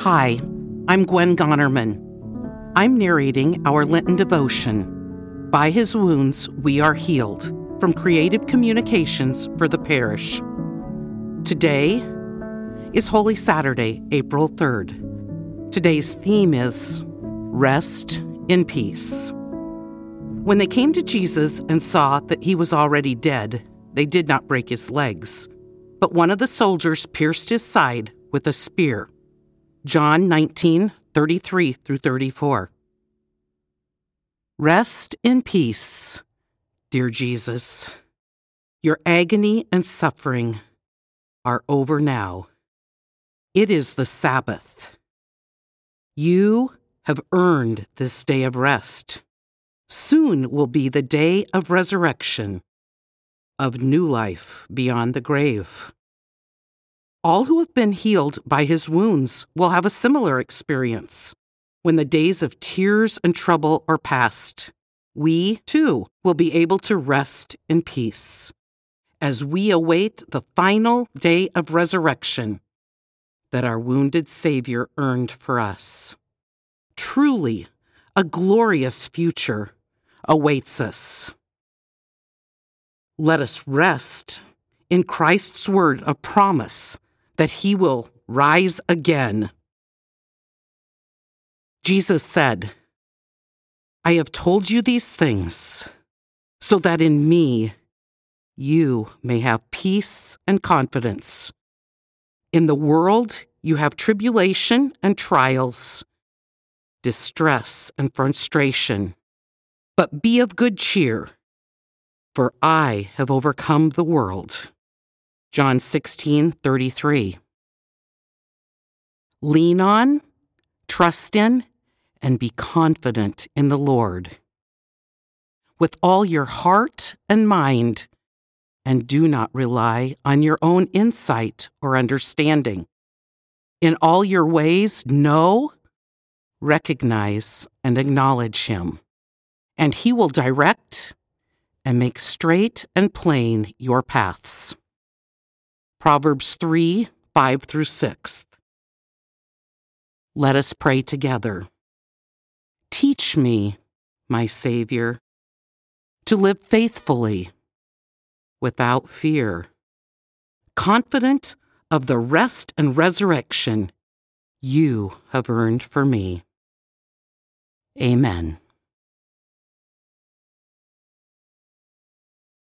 Hi, I'm Gwynne Gonnerman. I'm narrating our Lenten devotion. By his wounds, we are healed from Creative Communications for the parish. Today is Holy Saturday, April 3rd. Today's theme is Rest in Peace. When they came to Jesus and saw that he was already dead, they did not break his legs, but one of the soldiers pierced his side with a spear. John 19, 33 through 34. Rest in peace, dear Jesus. Your agony and suffering are over now. It is the Sabbath. You have earned this day of rest. Soon will be the day of resurrection, of new life beyond the grave. All who have been healed by his wounds will have a similar experience. When the days of tears and trouble are past, we too will be able to rest in peace as we await the final day of resurrection that our wounded Savior earned for us. Truly, a glorious future awaits us. Let us rest in Christ's word of promise that he will rise again. Jesus said, I have told you these things so that in me you may have peace and confidence. In the world, you have tribulation and trials, distress and frustration. But be of good cheer, for I have overcome the world. John 16, 33. Lean on, trust in, and be confident in the Lord. With all your heart and mind, and do not rely on your own insight or understanding. In all your ways, know, recognize, and acknowledge Him, and He will direct and make straight and plain your paths. Proverbs 3 5 through 6. Let us pray together. Teach me, my Savior, to live faithfully, without fear, confident of the rest and resurrection you have earned for me. Amen.